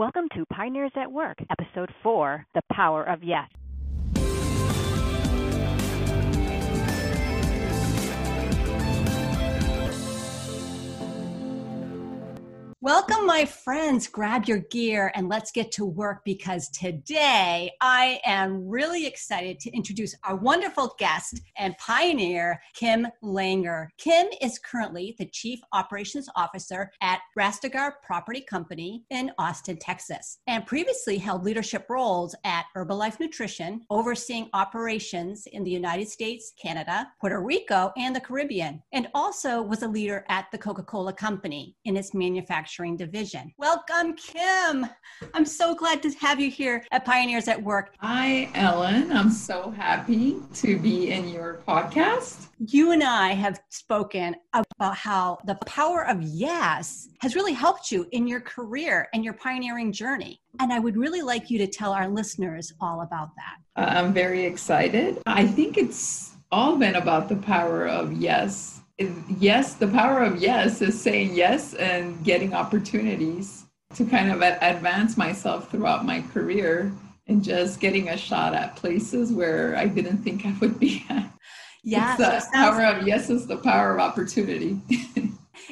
Welcome to Pioneers at Work, Episode 4 The Power of Yes. Welcome, my friends. Grab your gear and let's get to work because today I am really excited to introduce our wonderful guest and pioneer, Kim Langer. Kim is currently the Chief Operations Officer at Rastegar Property Company in Austin, Texas, and previously held leadership roles at Herbalife Nutrition, overseeing operations in the United States, Canada, Puerto Rico, and the Caribbean, and also was a leader at the Coca Cola Company in its manufacturing manufacturing division. Welcome, Kim. I'm so glad to have you here at Pioneers at Work. Hi, Ellen. I'm so happy to be in your podcast. You and I have spoken about how the power of yes has really helped you in your career and your pioneering journey. And I would really like you to tell our listeners all about that. Uh, I'm very excited. I think it's all been about the power of yes yes, the power of yes is saying yes and getting opportunities to kind of advance myself throughout my career and just getting a shot at places where I didn't think I would be at. Yeah, the power of yes is the power of opportunity.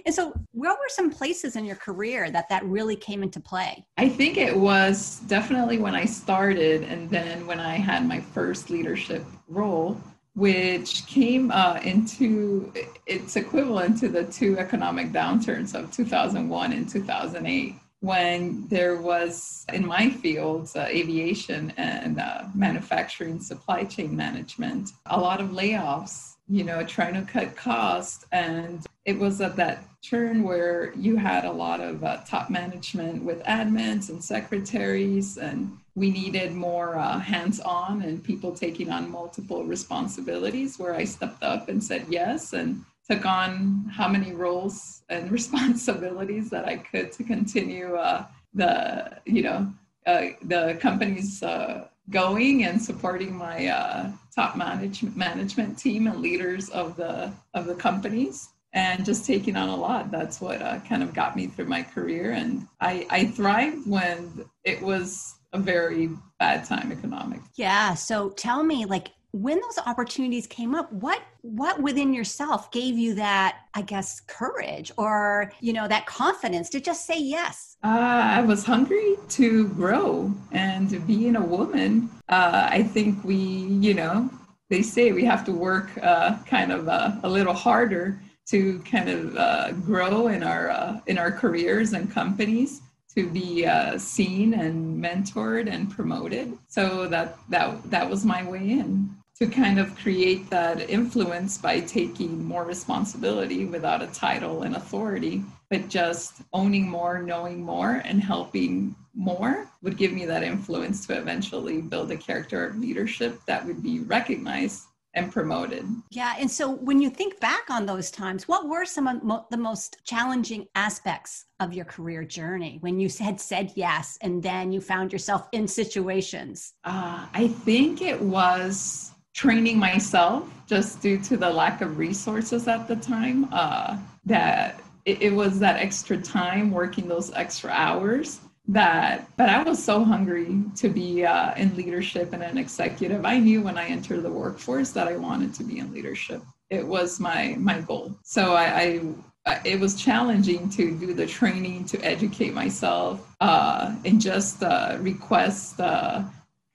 and so, what were some places in your career that that really came into play? I think it was definitely when I started, and then when I had my first leadership role which came uh, into its equivalent to the two economic downturns of 2001 and 2008 when there was in my fields uh, aviation and uh, manufacturing supply chain management a lot of layoffs you know trying to cut costs. And it was at that turn where you had a lot of uh, top management with admins and secretaries and we needed more uh, hands-on and people taking on multiple responsibilities where i stepped up and said yes and took on how many roles and responsibilities that i could to continue uh, the you know uh, the company's uh, going and supporting my uh, top management management team and leaders of the of the companies and just taking on a lot. That's what uh, kind of got me through my career. And I, I thrived when it was a very bad time economic. Yeah. So tell me, like, when those opportunities came up what what within yourself gave you that i guess courage or you know that confidence to just say yes uh, i was hungry to grow and being a woman uh, i think we you know they say we have to work uh, kind of uh, a little harder to kind of uh, grow in our uh, in our careers and companies to be uh, seen and mentored and promoted. So that that that was my way in to kind of create that influence by taking more responsibility without a title and authority but just owning more knowing more and helping more would give me that influence to eventually build a character of leadership that would be recognized and promoted. Yeah. And so when you think back on those times, what were some of mo- the most challenging aspects of your career journey when you had said yes and then you found yourself in situations? Uh, I think it was training myself just due to the lack of resources at the time. Uh, that it, it was that extra time working those extra hours that but i was so hungry to be uh, in leadership and an executive. I knew when i entered the workforce that i wanted to be in leadership. It was my my goal. So i, I it was challenging to do the training to educate myself uh, and just uh, request uh,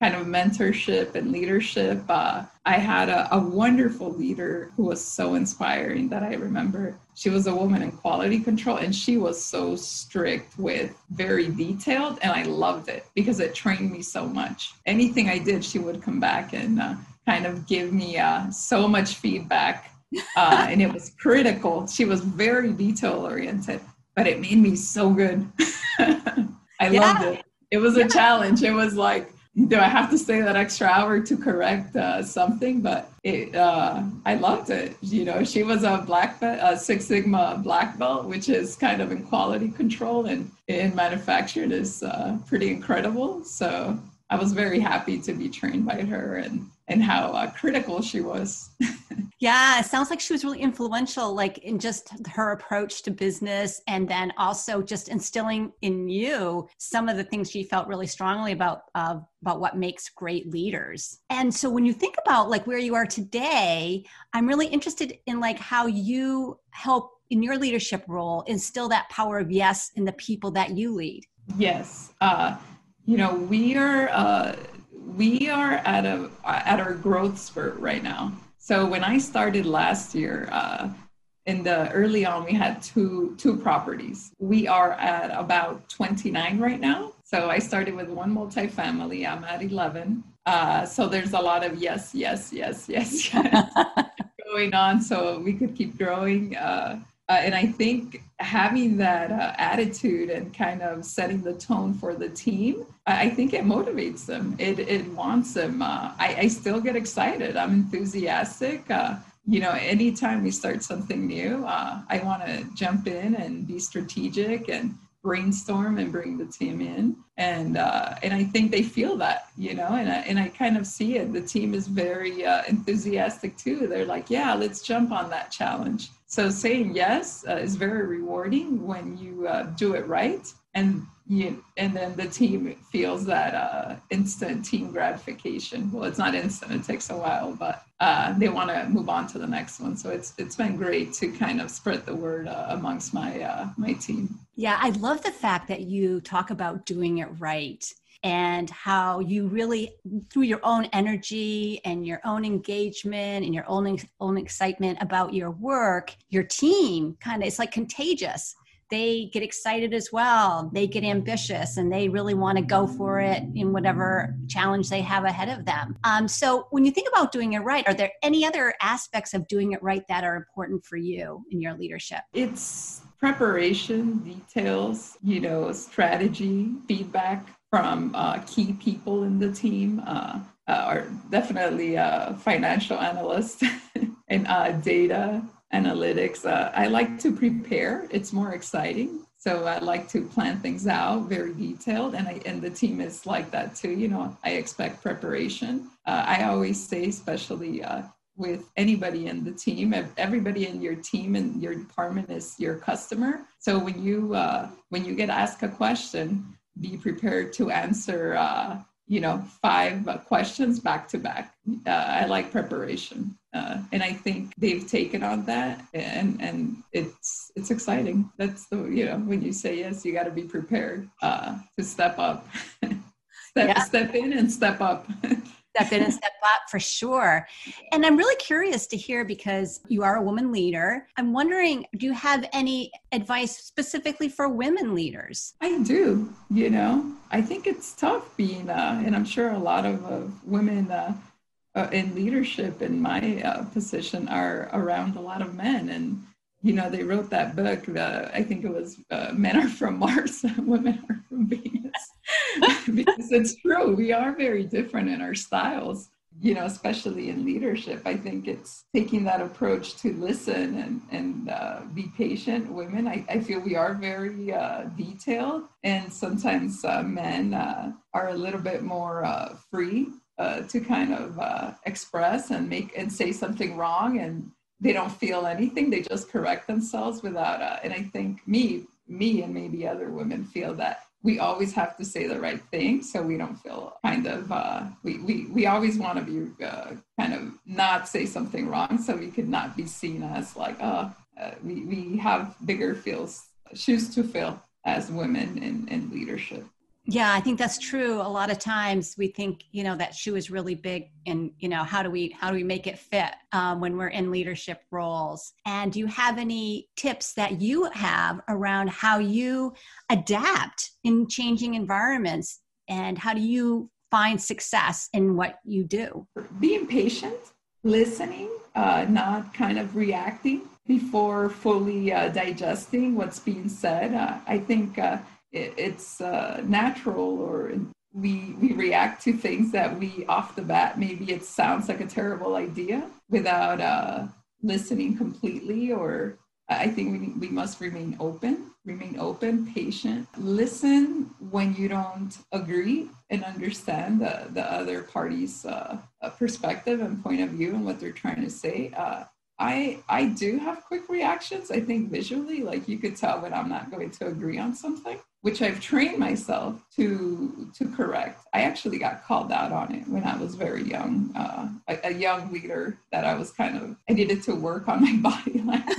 kind of mentorship and leadership. Uh, I had a, a, wonderful leader who was so inspiring that I remember. She was a woman in quality control and she was so strict with very detailed, and I loved it because it trained me so much. Anything I did, she would come back and uh, kind of give me uh, so much feedback. Uh, and it was critical. She was very detail oriented, but it made me so good. I yeah. loved it. It was yeah. a challenge. It was like, do I have to stay that extra hour to correct uh, something? But it, uh, I loved it. You know, she was a black belt, a Six Sigma black belt, which is kind of in quality control and in manufacturing is uh, pretty incredible. So I was very happy to be trained by her and and how uh, critical she was. Yeah, it sounds like she was really influential, like in just her approach to business, and then also just instilling in you some of the things she felt really strongly about uh, about what makes great leaders. And so, when you think about like where you are today, I'm really interested in like how you help in your leadership role instill that power of yes in the people that you lead. Yes, uh, you know we are. We are at a at our growth spurt right now so when I started last year, uh, in the early on, we had two two properties. We are at about 29 right now. So I started with one multifamily. I'm at 11. Uh, so there's a lot of yes, yes, yes, yes, yes going on. So we could keep growing. Uh, uh, and I think having that uh, attitude and kind of setting the tone for the team, I, think it motivates them. It, it wants them. Uh, I, I, still get excited. I'm enthusiastic. Uh, you know, anytime we start something new, uh, I want to jump in and be strategic and brainstorm and bring the team in and uh, and I think they feel that you know and I, and I kind of see it the team is very uh, enthusiastic too they're like yeah let's jump on that challenge so saying yes uh, is very rewarding when you uh, do it right and you, and then the team feels that uh, instant team gratification. Well, it's not instant; it takes a while, but uh, they want to move on to the next one. So it's it's been great to kind of spread the word uh, amongst my uh, my team. Yeah, I love the fact that you talk about doing it right and how you really through your own energy and your own engagement and your own own excitement about your work your team kind of it's like contagious they get excited as well. They get ambitious and they really want to go for it in whatever challenge they have ahead of them. Um, so, when you think about doing it right, are there any other aspects of doing it right that are important for you in your leadership? It's preparation, details, you know, strategy, feedback from uh, key people in the team. Uh, uh, are definitely a financial analysts and uh, data analytics. Uh, I like to prepare. It's more exciting. So I like to plan things out very detailed, and I and the team is like that too. You know, I expect preparation. Uh, I always say, especially uh, with anybody in the team, everybody in your team and your department is your customer. So when you uh, when you get asked a question, be prepared to answer uh, you know five uh, questions back to back. Uh, i like preparation uh, and i think they've taken on that and and it's it's exciting. That's the you know when you say yes you got to be prepared uh, to step up. Step yeah. step in and step up step in and step up for sure. And I'm really curious to hear because you are a woman leader. I'm wondering, do you have any advice specifically for women leaders? I do. You know, I think it's tough being, uh, and I'm sure a lot of uh, women. Uh, uh, in leadership in my uh, position are around a lot of men and you know they wrote that book uh, i think it was uh, men are from mars women are from venus because it's true. We are very different in our styles, you know, especially in leadership. I think it's taking that approach to listen and, and uh, be patient. Women, I, I feel we are very uh, detailed, and sometimes uh, men uh, are a little bit more uh, free uh, to kind of express and make and say something wrong and they don't feel anything they just correct themselves without and i think me me and maybe other women feel that we always have to say the right thing so we don't feel kind of uh, we, we we always want to be uh, kind of not say something wrong so we could not be seen as like oh uh, we, we have bigger feels shoes to fill as women in, in leadership yeah, I think that's true. A lot of times we think, you know, that shoe is really big, and you know, how do we how do we make it fit um, when we're in leadership roles? And do you have any tips that you have around how you adapt in changing environments, and how do you find success in what you do? Being patient, listening, uh, not kind of reacting before fully uh, digesting what's being said. Uh, I think uh, it, it's uh, natural or we we react to things that we off the bat maybe it sounds like a terrible idea without uh, listening completely or i think we, we must remain open remain open patient. Listen when you don't agree and understand the, the other party's uh, perspective and point of view and what they're trying to say. Uh, I I do have quick reactions. I think visually, like you could tell when I'm not going to agree on something, which I've trained myself to to correct. I actually got called out on it when I was very young, uh, a, a young leader that I was kind of I needed to work on my body language.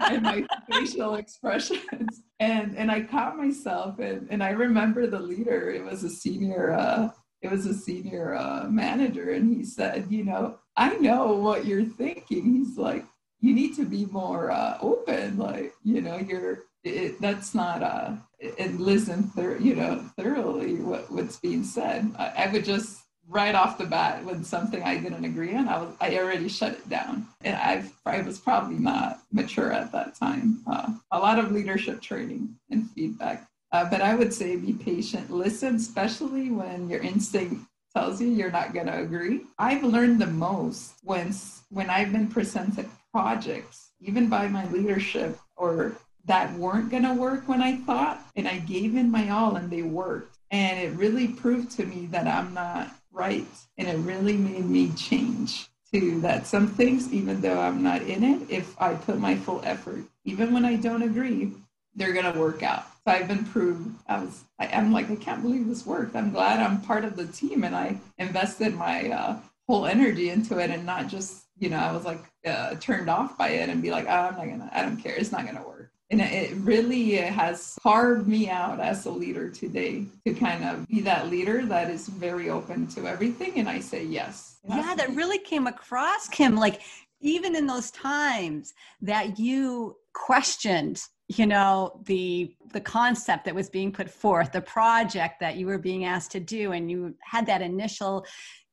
and my facial expressions and and i caught myself and and i remember the leader it was a senior uh it was a senior uh, manager and he said you know i know what you're thinking he's like you need to be more uh, open like you know you're it, that's not uh and listen thir- you know thoroughly what, what's being said I, I would just right off the bat when something I didn't agree on, I was I already shut it down, and i've I was probably not mature at that time. Uh, a lot of leadership training and feedback, uh, but I would say be patient, listen, especially when your instinct tells you you're not going to agree. I've learned the most when when I've been presented projects, even by my leadership or that weren't going to work when I thought, and I gave in my all and they worked. And it really proved to me that I'm not right. And it really made me change to that some things, even though I'm not in it, if I put my full effort, even when I don't agree, they're going to work out. So I've been proved. I was, I, am like, I can't believe this worked. I'm glad I'm part of the team and I invested my uh, whole energy into it and not just, you know, I was like uh, turned off by it and be like, oh, I'm not going to, I don't care. It's not going to work and it really has carved me out as a leader today to kind of be that leader that is very open to everything. And i say yes. Yeah that really came across kim like even in those times that you questioned you know the the concept that was being put forth the project that you were being asked to do and you had that initial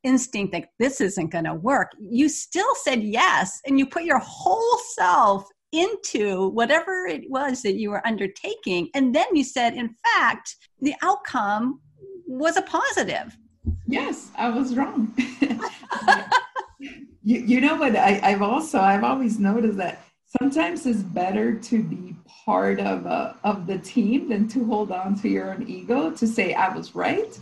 instinct that this isn't going to work. You still said yes and you put your whole self into whatever it was that you were undertaking. And then you said, in fact, the outcome was a positive. Yes, I was wrong. you, you know what? I, I've also, I've always noticed that sometimes it's better to be part of, a, of the team than to hold on to your own ego to say, I was right.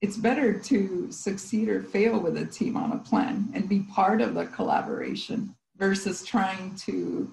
It's better to succeed or fail with a team on a plan and be part of the collaboration versus trying to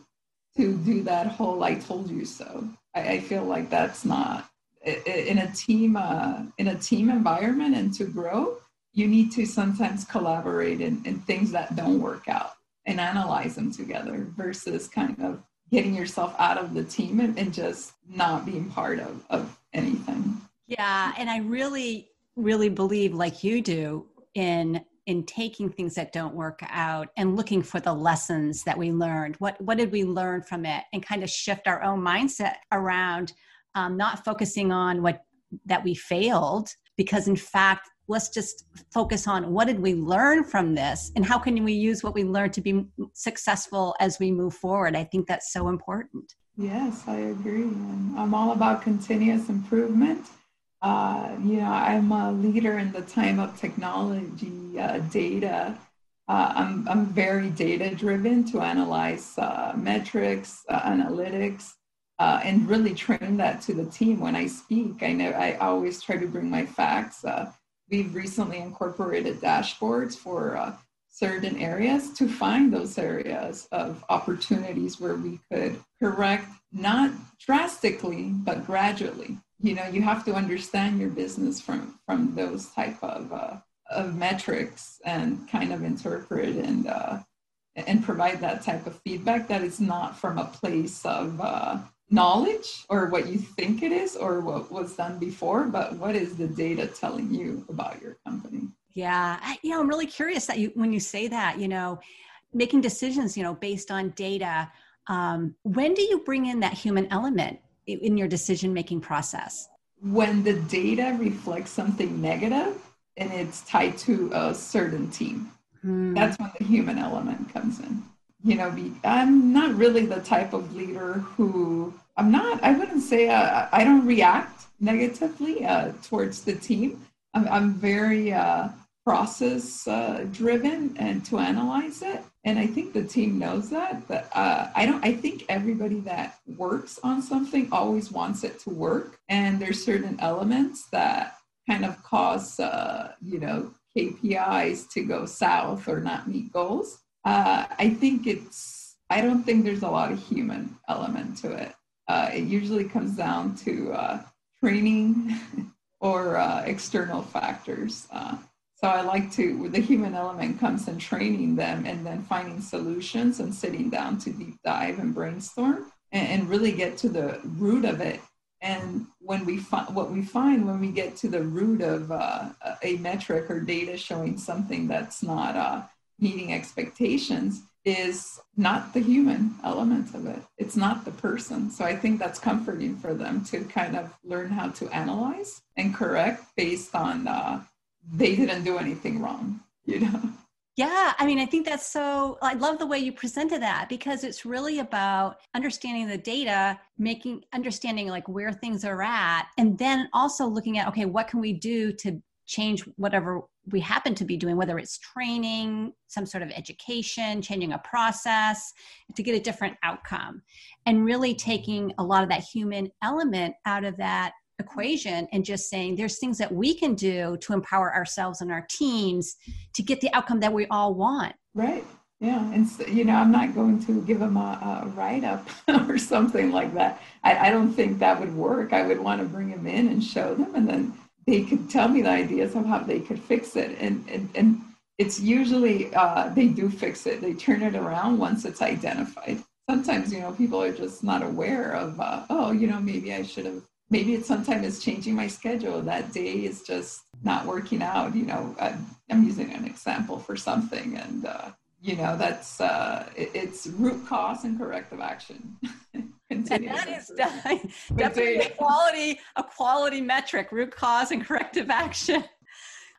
to do that whole "I told you so." I, I feel like that's not in a team uh, in a team environment, and to grow, you need to sometimes collaborate in, in things that don't work out and analyze them together versus kind of getting yourself out of the team and, and just not being part of, of anything. Yeah, and I really, really believe, like you do, in in taking things that don't work out and looking for the lessons that we learned. What what did we learn from it? And kind of shift our own mindset around um, not focusing on what that we failed because in fact let's just focus on what did we learn from this and how can we use what we learned to be successful as we move forward? I think that's so important. Yes i agree. And i'm all about continuous improvement uh, you know, I'm a leader in the time of technology, uh, data. Uh, I'm, I'm very data driven to analyze uh, metrics, uh, analytics, uh, and really train that to the team when I speak. I know I always try to bring my facts. we've recently incorporated dashboards for certain areas to find those areas of opportunities where we could correct not drastically but gradually you know you have to understand your business from from those type of uh, of metrics and kind of interpret and uh, and provide that type of feedback that is not from a place of uh, knowledge or what you think it is or what was done before but what is the data telling you about your company? Yeah I, you know i'm really curious that you when you say that you know making decisions you know based on data um, when do you bring in that human element in your decision making process? When the data reflects something negative and it's tied to a certain team, hmm. that's when the human element comes in. You know, be, I'm not really the type of leader who I'm not, I wouldn't say uh, I don't react negatively uh, towards the team. I'm, I'm very uh, process uh, driven and to analyze it and i think the team knows that but uh, i don't i think everybody that works on something always wants it to work and there's certain elements that kind of cause uh, you know kpis to go south or not meet goals Uh, I think it's, I don't think there's a lot of human element to it. Uh, it usually comes down to uh, training or uh, external factors. So I like to, the human element comes in training them and then finding solutions and sitting down to deep dive and brainstorm and, and really get to the root of it. And when we find what we find when we get to the root of uh, a metric or data showing something that's not uh, meeting expectations, is not the human element of it. It's not the person. So I think that's comforting for them to kind of learn how to analyze and correct based on uh, they didn't do anything wrong, you know? Yeah, I mean, I think that's so. I love the way you presented that because it's really about understanding the data, making understanding like where things are at, and then also looking at okay, what can we do to change whatever we happen to be doing, whether it's training, some sort of education, changing a process to get a different outcome, and really taking a lot of that human element out of that equation and just saying there's things that we can do to empower ourselves and our teams to get the outcome that we all want. Right. Yeah. And, so, you know, I'm not going to give them a, a write up or something like that. I, I don't think that would work. I would want to bring them in and show them, and then they could tell me the ideas of how they could fix it. And, and, and it's usually uh, they do fix it, they turn it around once it's identified. Sometimes, you know, people are just not aware of, uh, oh, you know, maybe I should have maybe it's sometimes it's changing my schedule. That day is just not working out you know i'm using an example for something and uh, you know that's uh, it, it's root cause and corrective action. And that is definitely a quality a quality metric root cause and corrective action.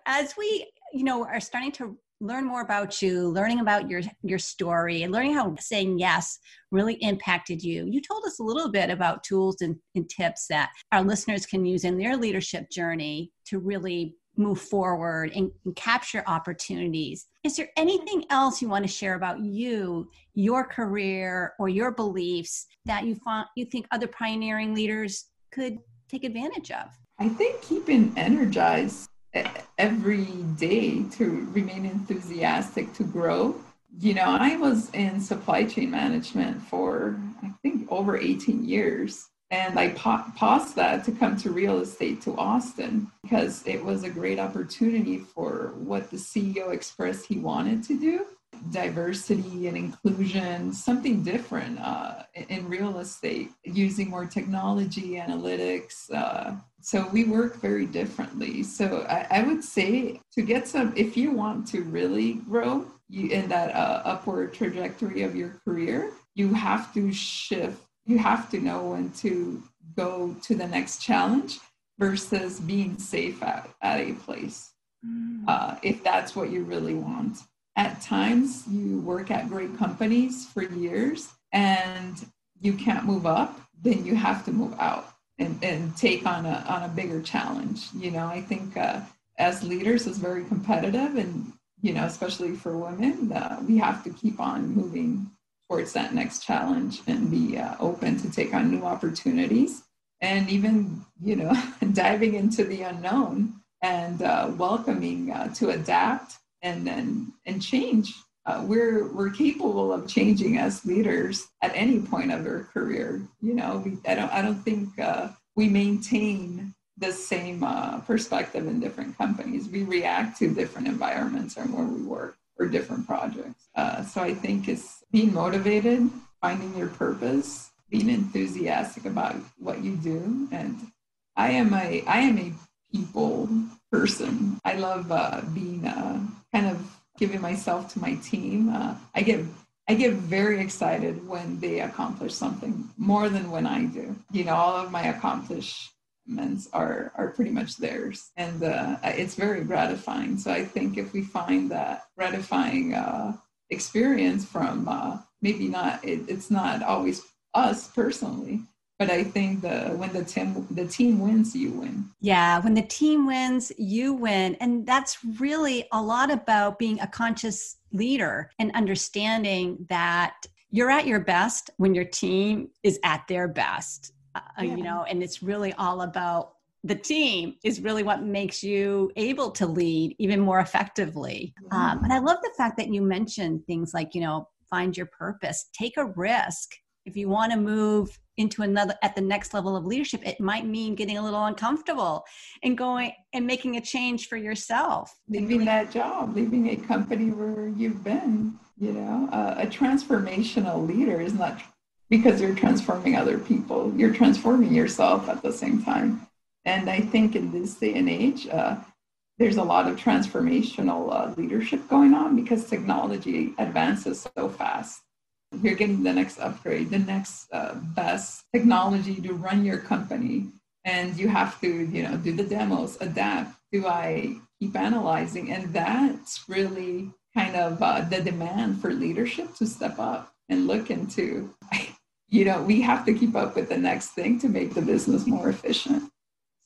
As we you know are starting to learn more about you learning about your your story and learning how saying yes really impacted you you told us a little bit about tools and, and tips that our listeners can use in their leadership journey to really move forward and, and, capture opportunities. Is there anything else you want to share about you, your career, or your beliefs that you find you think other pioneering leaders could take advantage of? I think keeping energized every day to remain enthusiastic to grow. You know, I was in supply chain management for, I think, over 18 years. And I pa- paused that to come to real estate to Austin because it was a great opportunity for what the CEO expressed he wanted to do diversity and inclusion, something different uh, in real estate, using more technology, analytics. Uh, so we work very differently. So I, I, would say to get some, if you want to really grow you, in that uh, upward trajectory of your career, you have to shift. You have to know when to go to the next challenge versus being safe at, at a place. Mm. Uh, if that's what you really want at times you work at great companies for years and you can't move up, then you have to move out and, and take on a, on a bigger challenge. You know, I think uh, as leaders is very competitive and, you know, especially for women, uh, we have to keep on moving towards that next challenge and be uh, open to take on new opportunities and even, you know, diving into the unknown and uh, welcoming uh, to adapt and then and change. Uh, we're we're capable of changing as leaders at any point of our career. You know, we, I don't I don't think uh, we maintain the same uh, perspective in different companies. We react to different environments and where we work or different projects. Uh, so I think it's being motivated, finding your purpose, being enthusiastic about what you do, and I am a I am a people person. I love uh, being uh, kind of giving myself to my team. Uh, I get I get very excited when they accomplish something more than when I do. You know, all of my accomplishments are are pretty much theirs, and uh, it's very gratifying. So I think if we find that gratifying uh, experience from uh, maybe not, it, it's not always us personally, but I think the when the team the team wins, you win. Yeah, when the team wins, you win, and that's really a lot about being a conscious leader and understanding that you're at your best when your team is at their best. Uh, uh, yeah. You know, and it's really all about the team is really what makes you able to lead even more effectively. Um, and I love the fact that you mentioned things like, you know, find your purpose, take a risk. If you want to move into another at the next level of leadership, it might mean getting a little uncomfortable and going and making a change for yourself. Leaving that job, leaving a company where you've been, you know, uh, a transformational leader is not because you're transforming other people, you're transforming yourself at the same time. And I think in this day and age, uh, there's a lot of transformational uh, leadership going on because technology advances so fast. You're getting the next upgrade, the next uh, best technology to run your company, and you have to, you know, do the demos, adapt. Do I keep analyzing? And that's really kind of uh, the demand for leadership to step up and look into. You know, we have to keep up with the next thing to make the business more efficient.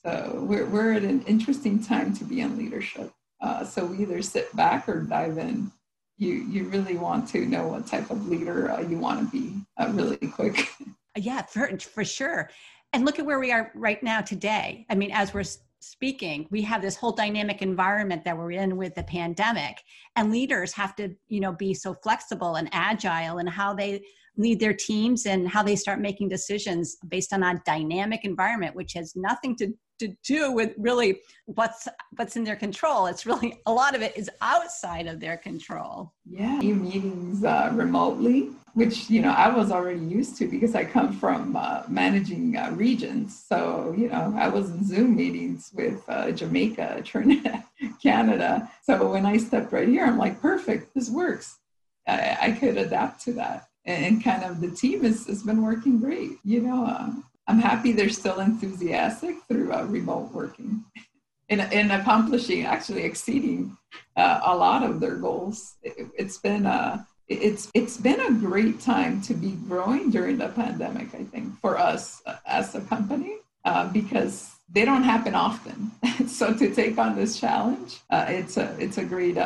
So we're, we're at an interesting time to be in leadership. Uh, so we either sit back or dive in. You, you really want to know what type of leader uh, you want to be uh, really quick. Yeah, for, for sure. And look at where we are right now today. I mean, as we're speaking, we have this whole dynamic environment that we're in with the pandemic, and leaders have to, you know, be so flexible and agile in how they lead their teams and how they start making decisions based on a dynamic environment, which has nothing to to do with really what's what's in their control. It's really a lot of it is outside of their control. Yeah, meetings uh, remotely, which you know I was already used to because I come from uh, managing uh, regions. So you know I was in Zoom meetings with uh, Jamaica, Trinidad, Canada. So when I stepped right here, I'm like, perfect, this works. I, I could adapt to that and kind of the team has, has been working great. You know, uh, I'm happy they're still enthusiastic through uh, remote working and, and accomplishing, actually exceeding uh, a lot of their goals. It, has been a uh, it's it's been a great time to be growing during the pandemic. I think for us uh, as a company uh, because they don't happen often. so to take on this challenge, uh, it's a it's a great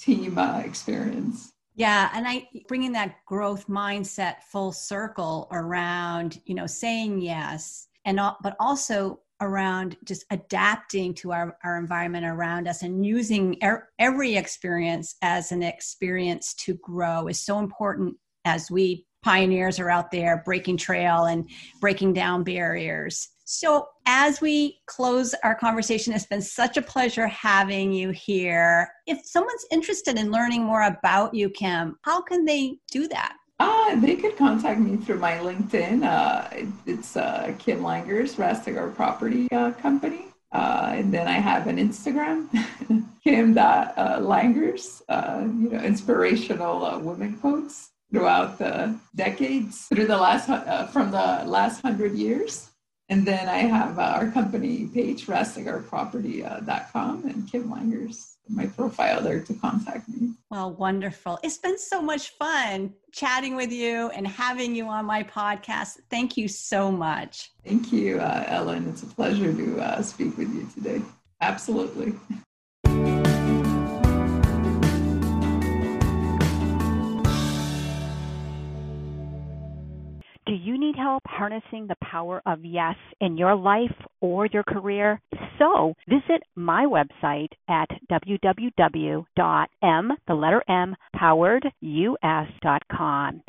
team experience. Yeah, and I bringing that growth mindset full circle around, you know, saying yes, and but also around just adapting to our, our environment around us and using er, every experience as an experience to grow is so important as we pioneers are out there breaking trail and breaking down barriers so, as we close our conversation, it's been such a pleasure having you here. If someone's interested in learning more about you, Kim, how can they do that? Uh, they could contact me through my LinkedIn. Uh, it's uh, Kim Langers, Rastegar Property uh, Company. Uh, and then I have an Instagram, Kim.Langers, uh, you know, inspirational women quotes throughout the decades, through the last, from the last hundred years. And then I have uh, our company page, rastegarproperty.com, and Kim Langers, my profile there to contact me. Well, wonderful. It's been so much fun chatting with you and having you on my podcast. Thank you so much. Thank you, uh, Ellen. It's a pleasure to uh, speak with you today. Absolutely. Need help harnessing the power of yes in your life or your career? So visit my website at www.m, the letter M, poweredus.com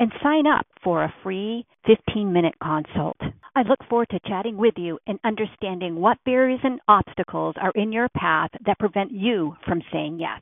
and sign up for a free 15 minute consult. I look forward to chatting with you and understanding what barriers and obstacles are in your path that prevent you from saying yes.